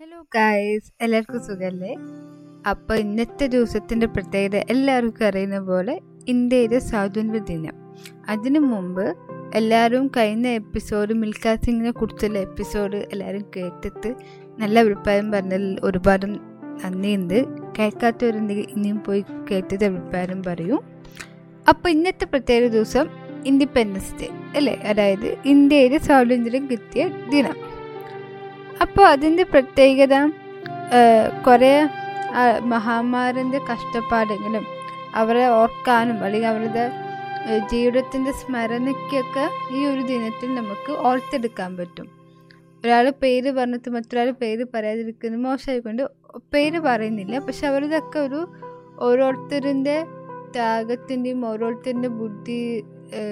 Hello guys എല്ലാവർക്കും സുഖല്ലേ? അപ്പോൾ ഇന്നത്തെ ദിവസത്തിന്റെ പ്രത്യേകത എല്ലാവർക്കും അറിയുന്ന പോലെ ഇന്ത്യയുടെ സ്വാതന്ത്ര്യ ദിനം. അതിനു മുമ്പ് എല്ലാവരും കഴിഞ്ഞ എപ്പിസോഡ് മിൽഖാ സിംഗിനെ കുറിച്ചുള്ള എപ്പിസോഡ് എല്ലാവരും കേട്ടിട്ട് നല്ല അഭിപ്രായം പറഞ്ഞതിൽ ഒരുപാട് നന്ദിയുണ്ട്. കേൾക്കാത്തവരുണ്ടെങ്കിൽ ഇനിയും പോയി കേട്ടിട്ട് അഭിപ്രായം പറയും. അപ്പോൾ ഇന്നത്തെ പ്രത്യേക ദിവസം ഇൻഡിപെൻഡൻസ് ഡേ അല്ലേ? അതായത് ഇന്ത്യയുടെ സ്വാതന്ത്ര്യം കിട്ടിയ ദിനം. അപ്പോൾ അതിന്റെ പ്രത്യേകത കുറേ മഹാമാരന്റെ കഷ്ടപ്പാടെങ്കിലും അവരെ ഓർക്കാനും അല്ലെങ്കിൽ അവരുടെ ജീവിതത്തിന്റെ സ്മരണയ്ക്കൊക്കെ ഈ ഒരു ദിനത്തിൽ നമുക്ക് ഓർത്തെടുക്കാൻ പറ്റും. ഒരാൾ പേര് പറഞ്ഞിട്ട് മറ്റൊരാൾ പേര് പറയാതിരിക്കുന്നത് മോശമായിക്കൊണ്ട് പേര് പറയുന്നില്ല. പക്ഷെ അവരിതൊക്കെ ഒരു ഓരോരുത്തരിന്റെ ത്യാഗത്തിന്റെയും ഓരോരുത്തരുടെ ബുദ്ധി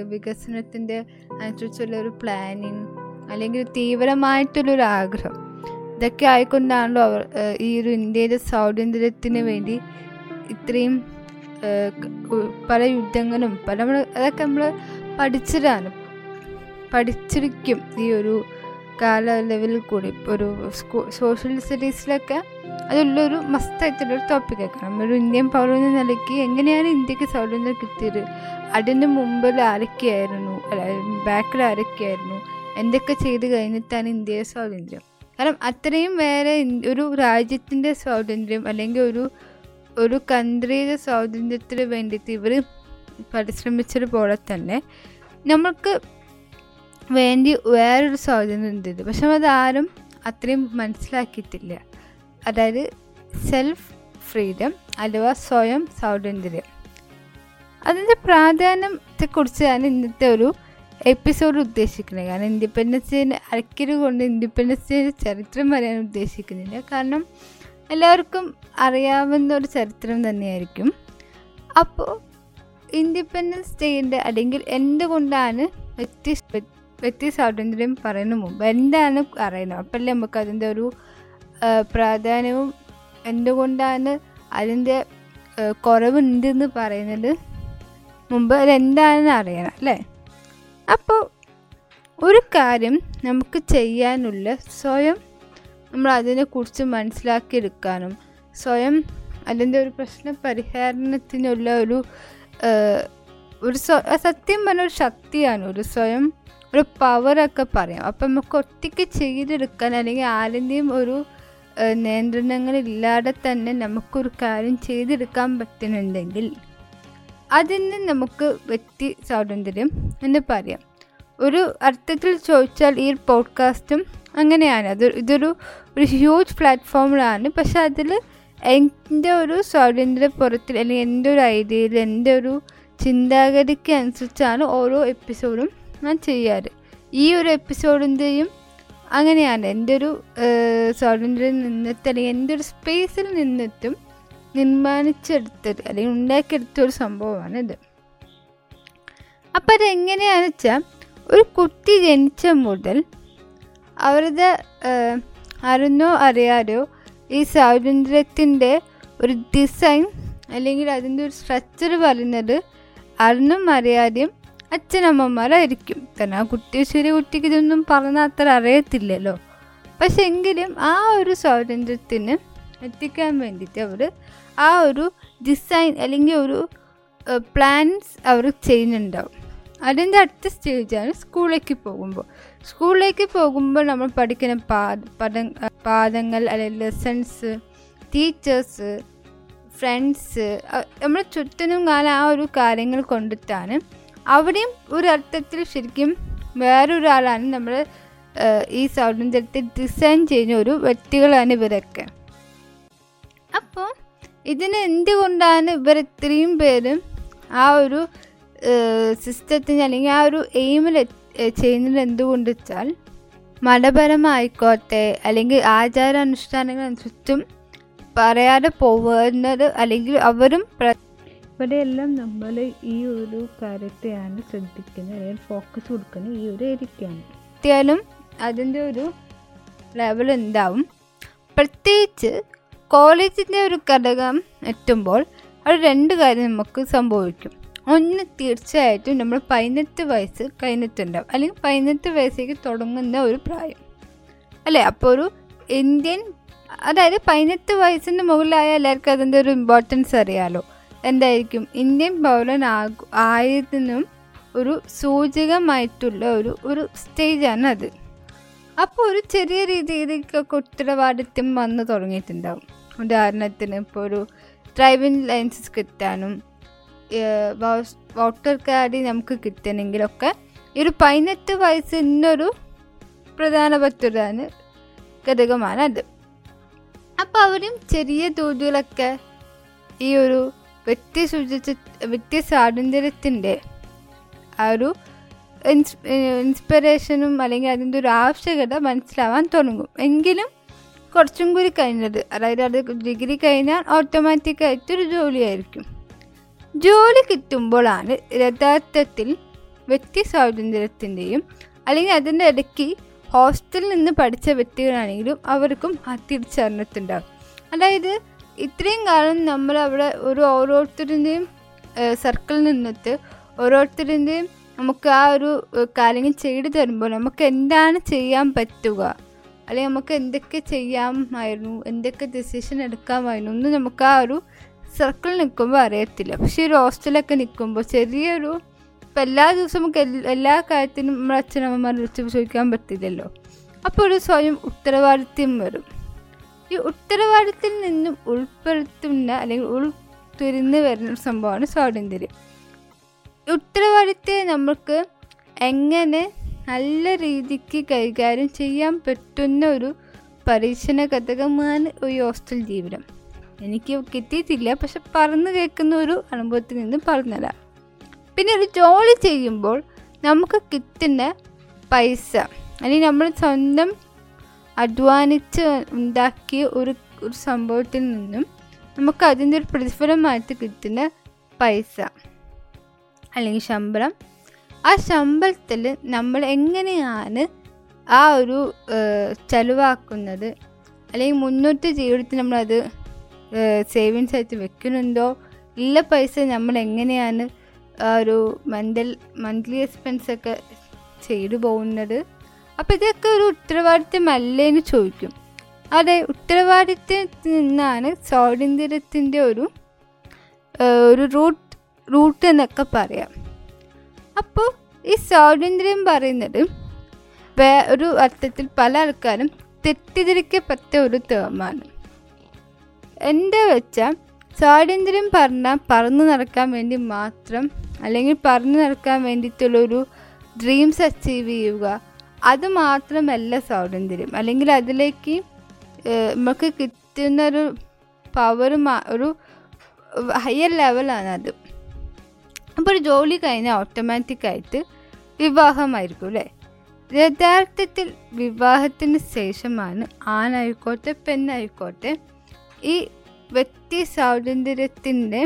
വികസനത്തിന്റെ അനുസരിച്ചുള്ള ഒരു പ്ലാനിങ് അല്ലെങ്കിൽ തീവ്രമായിട്ടുള്ളൊരു ആഗ്രഹം ഇതൊക്കെ ആയിക്കൊണ്ടാണല്ലോ അവർ ഈ ഒരു ഇന്ത്യയുടെ സ്വാതന്ത്ര്യത്തിന് വേണ്ടി ഇത്രയും പല യുദ്ധങ്ങളും പല നമ്മൾ അതൊക്കെ നമ്മൾ പഠിച്ചതാണ് പഠിച്ചിരിക്കും ഈ ഒരു കാല ലെവലിൽ കൂടി ഒരു സ്കൂ സോഷ്യൽ സ്റ്റഡീസിലൊക്കെ അതുള്ളൊരു മസ്തായിട്ടുള്ളൊരു ടോപ്പിക്കൊക്കെ നമ്മളൊരു ഇന്ത്യൻ പൗരൻ നിലയ്ക്ക് എങ്ങനെയാണ് ഇന്ത്യയ്ക്ക് സ്വാതന്ത്ര്യം കിട്ടിയത്? അതിന് മുമ്പിൽ ആരൊക്കെയായിരുന്നു? അല്ല ബാക്കിൽ ആരൊക്കെയായിരുന്നു? എന്തൊക്കെ ചെയ്ത് കഴിഞ്ഞിട്ടാണ് ഇന്ത്യയുടെ സ്വാതന്ത്ര്യം? കാരണം അത്രയും വേറെ ഒരു രാജ്യത്തിന്റെ സ്വാതന്ത്ര്യം അല്ലെങ്കിൽ ഒരു ഒരു കൺട്രിയുടെ സ്വാതന്ത്ര്യത്തിന് വേണ്ടിയിട്ട് ഇവർ പരിശ്രമിച്ചത് പോലെ തന്നെ നമ്മൾക്ക് വേണ്ടി വേറൊരു സ്വാതന്ത്ര്യം ഉണ്ട് പക്ഷെ അതാരും അത്രയും മനസ്സിലാക്കിയിട്ടില്ല. അതായത് സെൽഫ് ഫ്രീഡം അഥവാ സ്വയം സ്വാതന്ത്ര്യം. അതിന്റെ ഞാൻ ഇന്നത്തെ ഒരു എപ്പിസോഡ് ഉദ്ദേശിക്കുന്നത് കാരണം ഇൻഡിപെൻഡൻസ് ഡേന്റെ അരക്കരു കൊണ്ട് ഇൻഡിപെൻഡൻസ് ഡേന്റെ ചരിത്രം പറയാൻ ഉദ്ദേശിക്കുന്നില്ല. കാരണം എല്ലാവർക്കും അറിയാവുന്ന ഒരു ചരിത്രം തന്നെയായിരിക്കും. അപ്പോൾ ഇൻഡിപെൻഡൻസ് ഡേന്റെ അല്ലെങ്കിൽ എന്തുകൊണ്ടാണ് വ്യക്തി വ്യക്തി സ്വാതന്ത്ര്യം പറയുന്ന മുമ്പ് എന്താണ് അറിയണം അപ്പോഴല്ലേ നമുക്ക് അതിന്റെ ഒരു പ്രാധാന്യവും എന്തുകൊണ്ടാണ് അതിന്റെ കുറവുണ്ടെന്ന് പറയുന്നത് മുമ്പ് അതെന്താണെന്ന് അറിയണം അല്ലേ? അപ്പോൾ ഒരു കാര്യം നമുക്ക് ചെയ്യാനുള്ള സ്വയം നമ്മൾ അതിനെക്കുറിച്ച് മനസ്സിലാക്കിയെടുക്കാനും സ്വയം അതിന്റെ ഒരു പ്രശ്ന പരിഹാരത്തിനുള്ള ഒരു ഒരു സത്യം പറഞ്ഞ ഒരു ശക്തിയാണ് ഒരു സ്വയം ഒരു പവറൊക്കെ പറയാം. അപ്പം നമുക്ക് ഒറ്റയ്ക്ക് ചെയ്തെടുക്കാൻ അല്ലെങ്കിൽ ആരുടെയും ഒരു നിയന്ത്രണങ്ങളില്ലാതെ തന്നെ നമുക്കൊരു കാര്യം ചെയ്തെടുക്കാൻ പറ്റുന്നുണ്ടെങ്കിൽ അതിന് നമുക്ക് വ്യക്തി സ്വാതന്ത്ര്യം എന്ന് പറയാം. ഒരു അർത്ഥത്തിൽ ചോദിച്ചാൽ ഈ പോഡ്കാസ്റ്റും അങ്ങനെയാണ്. അത് ഇതൊരു ഒരു ഹ്യൂജ് പ്ലാറ്റ്ഫോമിലാണ് പക്ഷെ അതിൽ എന്റെ ഒരു സ്വാതന്ത്ര്യ പുറത്തിൽ അല്ലെങ്കിൽ എന്റെ ഒരു ഐഡിയയിൽ എന്റെ ഒരു ചിന്താഗതിക്ക് അനുസരിച്ചാണ് ഓരോ എപ്പിസോഡും ഞാൻ ചെയ്യാറ്. ഈ ഒരു എപ്പിസോഡിന്റെയും അങ്ങനെയാണ്. എന്റെ ഒരു സ്വാതന്ത്ര്യം നിന്നിട്ട് അല്ലെങ്കിൽ എന്റെ ഒരു സ്പേസിൽ നിന്നിട്ടും നിർമ്മാണിച്ചെടുത്തത് അല്ലെങ്കിൽ ഉണ്ടാക്കിയെടുത്തൊരു സംഭവമാണ് ഇത് അപ്പം അതെങ്ങനെയാണെന്ന് വെച്ചാൽ ഒരു കുട്ടി ജനിച്ച മുതൽ അവരുടെ അറിഞ്ഞോ അറിയാതോ ഈ സ്വാതന്ത്ര്യത്തിന്റെ ഒരു ഡിസൈൻ അല്ലെങ്കിൽ അതിന്റെ ഒരു സ്ട്രക്ചർ പറയുന്നത് അറിഞ്ഞും അറിയാതെയും അച്ഛനമ്മമാരായിരിക്കും. കാരണം ആ കുട്ടി ചെറിയ കുട്ടിക്ക് ഇതൊന്നും പറഞ്ഞാൽ അത്ര അറിയത്തില്ലല്ലോ. പക്ഷെ എങ്കിലും ആ ഒരു സ്വാതന്ത്ര്യത്തിന് എത്തിക്കാൻ വേണ്ടിയിട്ട് അവർ ആ ഒരു ഡിസൈൻ അല്ലെങ്കിൽ ഒരു പ്ലാൻസ് അവർ ചെയ്യുന്നുണ്ടാവും. അതിന്റെ അടുത്ത സ്റ്റേജാണ് സ്കൂളിലേക്ക് പോകുമ്പോൾ സ്കൂളിലേക്ക് പോകുമ്പോൾ നമ്മൾ പഠിക്കുന്ന പാദ പദ പാദങ്ങൾ അല്ലെങ്കിൽ ലെസൺസ് ടീച്ചേഴ്സ് ഫ്രണ്ട്സ് നമ്മൾ ചുറ്റിനും കാലം ആ ഒരു കാര്യങ്ങൾ കൊണ്ടിട്ടാണ് അവിടെയും ഒരു അർത്ഥത്തിൽ ശരിക്കും വേറൊരാളാണ് നമ്മൾ ഈ സൗന്ദര്യത്തെ ഡിസൈൻ ചെയ്യുന്ന ഒരു വ്യക്തികളാണ് ഇവരൊക്കെ. അപ്പോൾ ഇതിന് എന്തുകൊണ്ടാണ് ഇവർ ഇത്രയും പേരും ആ ഒരു സിസ്റ്റത്തിന് അല്ലെങ്കിൽ ആ ഒരു എയിമിൽ ചെയ്യുന്നത് എന്തുകൊണ്ട് വെച്ചാൽ മതപരമായിക്കോട്ടെ അല്ലെങ്കിൽ ആചാരാനുഷ്ഠാനങ്ങൾ അനുസരിച്ചും പറയാതെ പോകുന്നത് അല്ലെങ്കിൽ അവരും ഇവിടെയെല്ലാം നമ്മൾ ഈ ഒരു കാര്യത്തെയാണ് ശ്രദ്ധിക്കുന്നത്. അല്ലെങ്കിൽ ഫോക്കസ് കൊടുക്കുന്നത് ഈ ഒരു ഏരിയക്കാണ്. എത്തിയാലും അതിന്റെ ഒരു ലെവൽ ഉണ്ടാവും പ്രത്യേകിച്ച് കോളേജിന്റെ ഒരു ഘടകം എത്തുമ്പോൾ അത് രണ്ട് കാര്യം നമുക്ക് സംഭവിക്കും. ഒന്ന് തീർച്ചയായിട്ടും നമ്മൾ പതിനെട്ട് വയസ്സ് കഴിഞ്ഞിട്ടുണ്ടാവും. അല്ലെങ്കിൽ പതിനെട്ട് വയസ്സേക്ക് തുടങ്ങുന്ന ഒരു പ്രായം. അല്ലേ? അപ്പോൾ ഒരു ഇന്ത്യൻ അതായത് പതിനെട്ട് വയസ്സിന് മുകളിലായ എല്ലാവർക്കും അതിന്റെ ഒരു ഇമ്പോർട്ടൻസ് അറിയാലോ. എന്തായിരിക്കും? ഇന്ത്യൻ പൗരൻ ആയതിനും ഒരു സൂചകമായിട്ടുള്ള ഒരു ഒരു സ്റ്റേജാണ് അത്. അപ്പോൾ ഒരു ചെറിയ രീതിയിലേക്കൊക്കെ ഉത്തരവാദിത്വം വന്നു തുടങ്ങിയിട്ടുണ്ടാവും. ഉദാഹരണത്തിന് ഇപ്പോൾ ഒരു ഡ്രൈവിംഗ് ലൈസൻസ് കിട്ടാനും വോട്ടർ കാർഡ് നമുക്ക് കിട്ടണമെങ്കിലൊക്കെ ഈ ഒരു പതിനെട്ട് വയസ്സ് ഇന്നൊരു പ്രധാനപ്പെട്ടൊരു ഘടകമാണ് അത്. അപ്പോൾ അവരും ചെറിയ തോതിലൊക്കെ ഈ ഒരു വ്യക്തി സൂചിച്ച വ്യക്തി സ്വാതന്ത്ര്യത്തിന്റെ ആ ഒരു ഇൻസ്പിറേഷനും അല്ലെങ്കിൽ അതിന്റെ ഒരു ആവശ്യകത മനസ്സിലാവാൻ തുടങ്ങും. എങ്കിലും കുറച്ചും കൂടി കഴിഞ്ഞത്. അതായത് അത് ഡിഗ്രി കഴിഞ്ഞാൽ ഓട്ടോമാറ്റിക്കായിട്ടൊരു ജോലിയായിരിക്കും. ജോലി കിട്ടുമ്പോഴാണ് യഥാർത്ഥത്തിൽ വ്യക്തി സ്വാതന്ത്ര്യത്തിന്റെയും അല്ലെങ്കിൽ അതിന്റെ ഇടയ്ക്ക് ഹോസ്റ്റലിൽ നിന്ന് പഠിച്ച വ്യക്തികളാണെങ്കിലും അവർക്കും ആ തിരിച്ചറിഞ്ഞിട്ടുണ്ടാകും. അതായത് ഇത്രയും കാലം നമ്മൾ അവിടെ ഒരു ഓരോരുത്തരുടെയും സർക്കിളിൽ നിന്നിട്ട് ഓരോരുത്തരുടെയും നമുക്ക് ആ ഒരു കാര്യങ്ങൾ ചെയ്തു തരുമ്പോൾ നമുക്ക് എന്താണ് ചെയ്യാൻ പറ്റുക? അല്ലെങ്കിൽ നമുക്ക് എന്തൊക്കെ ചെയ്യാമായിരുന്നു എന്തൊക്കെ ഡിസിഷൻ എടുക്കാമായിരുന്നു ഒന്നും നമുക്ക് ആ ഒരു സർക്കിളിൽ നിൽക്കുമ്പോൾ അറിയത്തില്ല. പക്ഷേ ഒരു ഹോസ്റ്റലൊക്കെ നിൽക്കുമ്പോൾ ചെറിയൊരു ഇപ്പം എല്ലാ ദിവസവും നമുക്ക് എല്ലാ കാര്യത്തിനും നമ്മുടെ അച്ഛനമ്മമാരെ വിളിച്ച് ചോദിക്കാൻ പറ്റില്ലല്ലോ അപ്പോൾ ഒരു സ്വയം ഉത്തരവാദിത്വം വരും. ഈ ഉത്തരവാദിത്തത്തിൽ നിന്നും ഉൾപ്പെടുത്തുന്ന അല്ലെങ്കിൽ ഉൾത്തിരിഞ്ഞ് വരുന്ന സംഭവമാണ് സ്വാതന്ത്ര്യം. ഉത്തരവാദിത്തത്തെ നമുക്ക് എങ്ങനെ നല്ല രീതിക്ക് കൈകാര്യം ചെയ്യാൻ പറ്റുന്ന ഒരു പരീക്ഷണ ഘടകമാണ് ഈ ഹോസ്റ്റൽ ജീവിതം. എനിക്ക് കിട്ടിയിട്ടില്ല പക്ഷെ പറന്ന് കേൾക്കുന്ന ഒരു അനുഭവത്തിൽ നിന്നും പറഞ്ഞുതരാം പിന്നെ ഒരു ജോലി ചെയ്യുമ്പോൾ നമുക്ക് കിട്ടുന്ന പൈസ അല്ലെങ്കിൽ നമ്മൾ സ്വന്തം അധ്വാനിച്ച് ഉണ്ടാക്കിയ ഒരു ഒരു സംഭവത്തിൽ നിന്നും നമുക്ക് അതിന്റെ ഒരു പ്രതിഫലമായിട്ട് കിട്ടുന്ന പൈസ അല്ലെങ്കിൽ ശമ്പളം ആ ശമ്പളത്തിൽ നമ്മൾ എങ്ങനെയാണ് ആ ഒരു ചിലവാക്കുന്നത്? അല്ലെങ്കിൽ മുന്നോട്ട് ജീവിതത്തിൽ നമ്മളത് സേവിങ്സ് ആയിട്ട് വെക്കുന്നുണ്ടോ? ഇല്ല പൈസ നമ്മൾ എങ്ങനെയാണ് ആ ഒരു മെന്റൽ മന്ത്ലി എക്സ്പെൻസൊക്കെ ചെയ്തു പോകുന്നത്? അപ്പോൾ ഇതൊക്കെ ഒരു ഉത്തരവാദിത്തമല്ലേന്ന് ചോദിക്കും. അതെ ഉത്തരവാദിത്തത്തിൽ നിന്നാണ് സ്വാതന്ത്ര്യത്തിന്റെ ഒരു ഒരു റൂട്ട് റൂട്ട് എന്നൊക്കെ പറയാം. അപ്പോൾ ഈ സ്വാതന്ത്ര്യം പറയുന്നത് വേ ഒരു അർത്ഥത്തിൽ പല ആൾക്കാരും തെറ്റിദ്ധരിക്കപ്പെട്ട ഒരു തേമാണ് എന്താ വെച്ചാൽ സ്വാതന്ത്ര്യം പറഞ്ഞാൽ പറന്നു നടക്കാൻ വേണ്ടി മാത്രം അല്ലെങ്കിൽ പറന്നു നടക്കാൻ വേണ്ടിയിട്ടുള്ളൊരു ഡ്രീംസ് അച്ചീവ് ചെയ്യുക. അത് മാത്രമല്ല സ്വാതന്ത്ര്യം. അല്ലെങ്കിൽ അതിലേക്ക് നമുക്ക് കിട്ടുന്നൊരു പവർ ഒരു ഹയർ ലെവലാണ് അത്. അപ്പോൾ ഒരു ജോലി കഴിഞ്ഞാൽ ഓട്ടോമാറ്റിക്കായിട്ട് വിവാഹമായിരിക്കും അല്ലേ? യഥാർത്ഥത്തിൽ വിവാഹത്തിന് ശേഷമാണ് ആണായിക്കോട്ടെ പെണ്ണായിക്കോട്ടെ ഈ വ്യക്തി സ്വാതന്ത്ര്യത്തിന്റെ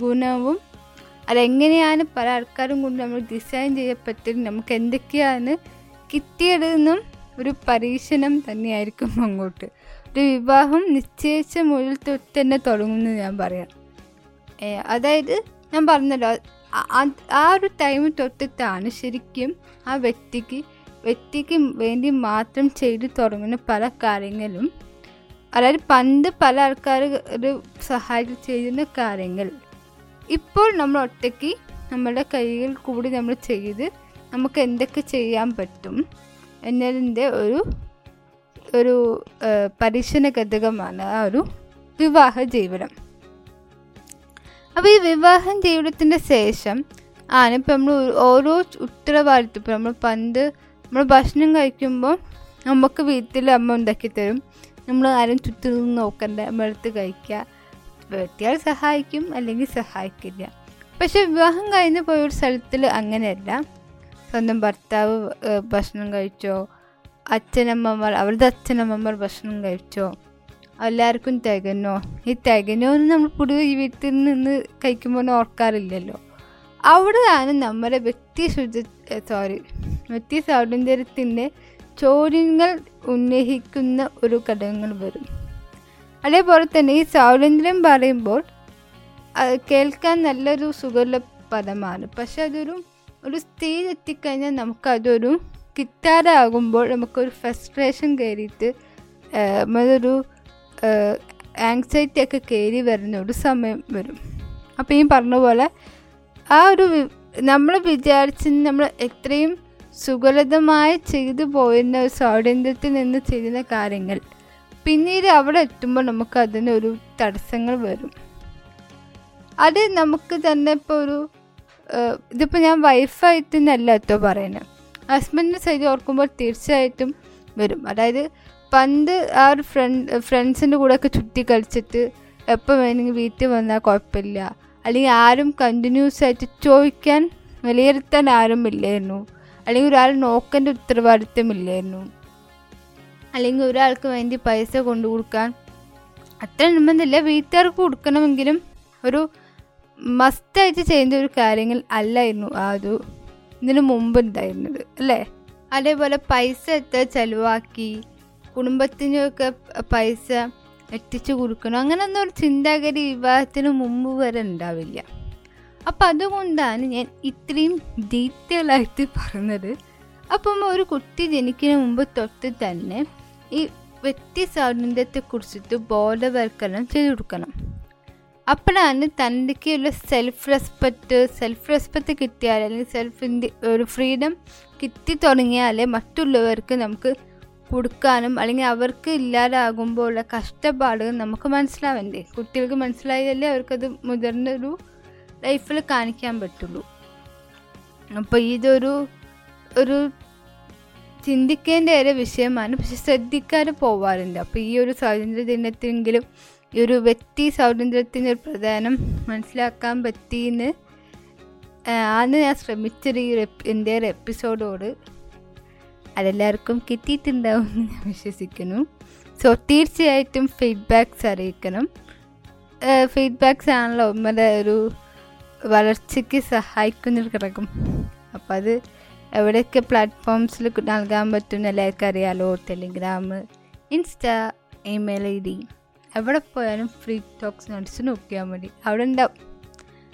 ഗുണവും അതെങ്ങനെയാണ് പല ആൾക്കാരും കൊണ്ട് നമ്മൾ ഡിസൈൻ ചെയ്യപ്പെട്ടത് നമുക്ക് എന്തൊക്കെയാണ് കിട്ടിയതെന്നും ഒരു പരീക്ഷണം തന്നെയായിരിക്കും അങ്ങോട്ട്. ഒരു വിവാഹം നിശ്ചയിച്ച മുതൽ തൊട്ട് തന്നെ തുടങ്ങുമെന്ന് ഞാൻ പറയാം. അതായത് ഞാൻ പറഞ്ഞല്ലോ ആ ഒരു ടൈം തൊട്ടിട്ടാണ് ശരിക്കും ആ വ്യക്തിക്ക് വ്യക്തിക്ക് വേണ്ടി മാത്രം ചെയ്തു തുടങ്ങുന്ന പല കാര്യങ്ങളും അതായത് പണ്ട് പല ആൾക്കാർ ഒരു സഹായം ചെയ്യുന്ന കാര്യങ്ങൾ. ഇപ്പോൾ നമ്മൾ ഒറ്റയ്ക്ക് നമ്മുടെ കൈകൾ കൂടി നമ്മൾ ചെയ്ത് നമുക്ക് എന്തൊക്കെ ചെയ്യാൻ പറ്റും എന്നതിന്റെ ഒരു ഒരു പരീക്ഷണ ഘടകമാണ് ആ ഒരു വിവാഹ ജീവിതം. അപ്പോൾ ഈ വിവാഹം ജീവിതത്തിന്റെ ശേഷം ആണ് ഇപ്പം നമ്മൾ ഓരോ ഉത്തരവാദിത്വം ഇപ്പം നമ്മൾ പണ്ട് നമ്മൾ ഭക്ഷണം കഴിക്കുമ്പോൾ നമുക്ക് വീട്ടിൽ അമ്മ ഉണ്ടാക്കി തരും. നമ്മൾ ആരും ചുറ്റും നോക്കണ്ട നമ്മളെടുത്ത് കഴിക്കുക. വെട്ടിയാൽ സഹായിക്കും അല്ലെങ്കിൽ സഹായിക്കില്ല. പക്ഷെ വിവാഹം കഴിഞ്ഞ് പോയ ഒരു സ്ഥലത്തിൽ അങ്ങനെയല്ല. സ്വന്തം ഭർത്താവ് ഭക്ഷണം കഴിച്ചോ അച്ഛനമ്മമാർ അവരുടെ അച്ഛനമ്മമാർ ഭക്ഷണം കഴിച്ചോ എല്ലാവർക്കും തികഞ്ഞോ? ഈ തികഞ്ഞോ എന്ന് നമ്മൾ പൊതുവെ വീട്ടിൽ നിന്ന് കഴിക്കുമ്പോൾ ഓർക്കാറില്ലല്ലോ. അവിടെയാണ് നമ്മുടെ വ്യക്തി ശുചി സോറി വ്യക്തി സ്വാതന്ത്ര്യത്തിന്റെ ചോദ്യങ്ങൾ ഉന്നയിക്കുന്ന ഒരു ഘടകങ്ങൾ വരും. അതേപോലെ തന്നെ ഈ സ്വാതന്ത്ര്യം പറയുമ്പോൾ കേൾക്കാൻ നല്ലൊരു സുഖമുള്ള പദമാണ്. പക്ഷെ അതൊരു ഒരു സ്റ്റേജ് എത്തിക്കഴിഞ്ഞാൽ നമുക്കതൊരു കിട്ടാതാകുമ്പോൾ നമുക്കൊരു ഫ്രസ്ട്രേഷൻ കയറിയിട്ട് നമ്മളൊരു ആങ്സൈറ്റി ഒക്കെ കയറി വരുന്ന ഒരു സമയം വരും. അപ്പോൾ ഈ പറഞ്ഞ പോലെ ആ ഒരു നമ്മൾ വിചാരിച്ച് നമ്മൾ എത്രയും സുഗലതമായി ചെയ്തു പോയിരുന്ന ഒരു സ്വാതന്ത്ര്യത്തിൽ നിന്ന് ചെയ്യുന്ന കാര്യങ്ങൾ പിന്നീട് അവിടെ എത്തുമ്പോൾ നമുക്ക് അതിനൊരു തടസ്സങ്ങൾ വരും. അത് നമുക്ക് തന്നെ ഇപ്പോൾ ഒരു ഇതിപ്പോൾ ഞാൻ വൈഫായിട്ട് എന്നല്ല എത്തോ പറയുന്നത് ഹസ്ബൻഡിന്റെ സൈഡ് ഓർക്കുമ്പോൾ തീർച്ചയായിട്ടും വരും. അതായത് പണ്ട് ആ ഒരു ഫ്രണ്ട് ഫ്രണ്ട്സിന്റെ കൂടെയൊക്കെ ചുറ്റി കളിച്ചിട്ട് എപ്പോൾ വേണമെങ്കിൽ വീട്ടിൽ വന്നാൽ കുഴപ്പമില്ല. അല്ലെങ്കിൽ ആരും കണ്ടിന്യൂസ് ആയിട്ട് ചോദിക്കാൻ വിലയിരുത്താൻ ആരും ഇല്ലായിരുന്നു. അല്ലെങ്കിൽ ഒരാൾ നോക്കേണ്ട ഉത്തരവാദിത്വം ഇല്ലായിരുന്നു. അല്ലെങ്കിൽ ഒരാൾക്ക് വേണ്ടി പൈസ കൊണ്ടു കൊടുക്കാൻ അത്ര നിർബന്ധമില്ല. വീട്ടുകാർക്ക് കൊടുക്കണമെങ്കിലും ഒരു മസ്റ്റായിട്ട് ചെയ്യേണ്ട ഒരു കാര്യങ്ങൾ അല്ലായിരുന്നു ആ ഒരു ഇതിനു മുമ്പ് ഉണ്ടായിരുന്നത്. അല്ലേ? അതേപോലെ പൈസ എത്ര ചിലവാക്കി? കുടുംബത്തിനൊക്കെ പൈസ എത്തിച്ചു കൊടുക്കണം. അങ്ങനെയൊന്നും ഒരു ചിന്താഗതി വിവാഹത്തിന് മുമ്പ് വരെ ഉണ്ടാവില്ല. അപ്പം അതുകൊണ്ടാണ് ഞാൻ ഇത്രയും ഡീറ്റെയിൽ ആയിട്ട് പറഞ്ഞത്. അപ്പം ഒരു കുട്ടി ജനിക്കുന്ന മുമ്പ് തൊട്ട് തന്നെ ഈ വ്യക്തി സ്വാതന്ത്ര്യത്തെക്കുറിച്ചിട്ട് ബോധവൽക്കരണം ചെയ്തു കൊടുക്കണം. അപ്പോഴാണ് തന്റെക്കുള്ള സെൽഫ് റെസ്പെക്റ്റ് സെൽഫ് റെസ്പെക്റ്റ് കിട്ടിയാൽ അല്ലെങ്കിൽ സെൽഫിന്റെ ഒരു ഫ്രീഡം കിട്ടി തുടങ്ങിയാലേ മറ്റുള്ളവർക്ക് നമുക്ക് കൊടുക്കാനും അല്ലെങ്കിൽ അവർക്ക് ഇല്ലാതാകുമ്പോൾ ഉള്ള കഷ്ടപ്പാട് നമുക്ക് മനസ്സിലാവണ്ടേ? കുട്ടികൾക്ക് മനസ്സിലായാലേ അവർക്കത് മുതിർന്നൊരു ലൈഫിൽ കാണിക്കാൻ പറ്റുള്ളൂ. അപ്പോൾ ഇതൊരു ഒരു ചിന്തിക്കേണ്ട ഒരു വിഷയമാണ്. പക്ഷെ ശ്രദ്ധിക്കാതെ പോവാറുണ്ട്. അപ്പോൾ ഈ ഒരു സ്വാതന്ത്ര്യ ദിനത്തിലെങ്കിലും ഈ ഒരു വ്യക്തി സ്വാതന്ത്ര്യത്തിന്റെ ഒരു പ്രധാനം മനസ്സിലാക്കാൻ പറ്റിയെന്ന് ആണ് ഞാൻ ശ്രമിച്ചത് ഈ എന്റെ ഒരു എപ്പിസോഡോട് അതെല്ലാവർക്കും കിട്ടിയിട്ടുണ്ടാവും എന്ന് ഞാൻ വിശ്വസിക്കുന്നു. സോ തീർച്ചയായിട്ടും ഫീഡ്ബാക്ക്സ് അറിയിക്കണം. ഫീഡ്ബാക്ക്സ് ആണല്ലോ നമ്മുടെ ഒരു വളർച്ചയ്ക്ക് സഹായിക്കുന്നൊരു ഘടകം. അപ്പം അത് എവിടെയൊക്കെ പ്ലാറ്റ്ഫോംസിൽ നൽകാൻ പറ്റുന്ന എല്ലാവർക്കും അറിയാലോ. Telegram Insta email I D എവിടെ പോയാലും ഫ്രീ ടോക്സ് നോട്ട്സ് നോക്കിയാൽ മതി. അവിടെ ഉണ്ടാവും.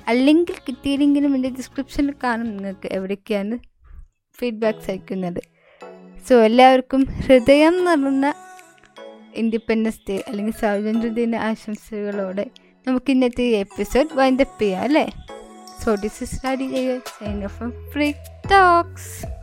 അല്ലെങ്കിൽ കിട്ടിയില്ലെങ്കിലും എന്റെ ഡിസ്ക്രിപ്ഷനിൽ കാണും നിങ്ങൾക്ക് എവിടേക്കാണ് ഫീഡ്ബാക്ക്സ് അയക്കുന്നത്. സോ എല്ലാവർക്കും ഹൃദയം നിറഞ്ഞ ഇൻഡിപെൻഡൻസ് ഡേ അല്ലെങ്കിൽ സ്വാതന്ത്ര്യദിന ആശംസകളോടെ നമുക്ക് ഇന്നത്തെ എപ്പിസോഡ് വൈൻഡപ്പ് ചെയ്യാം അല്ലേ? So this is of talks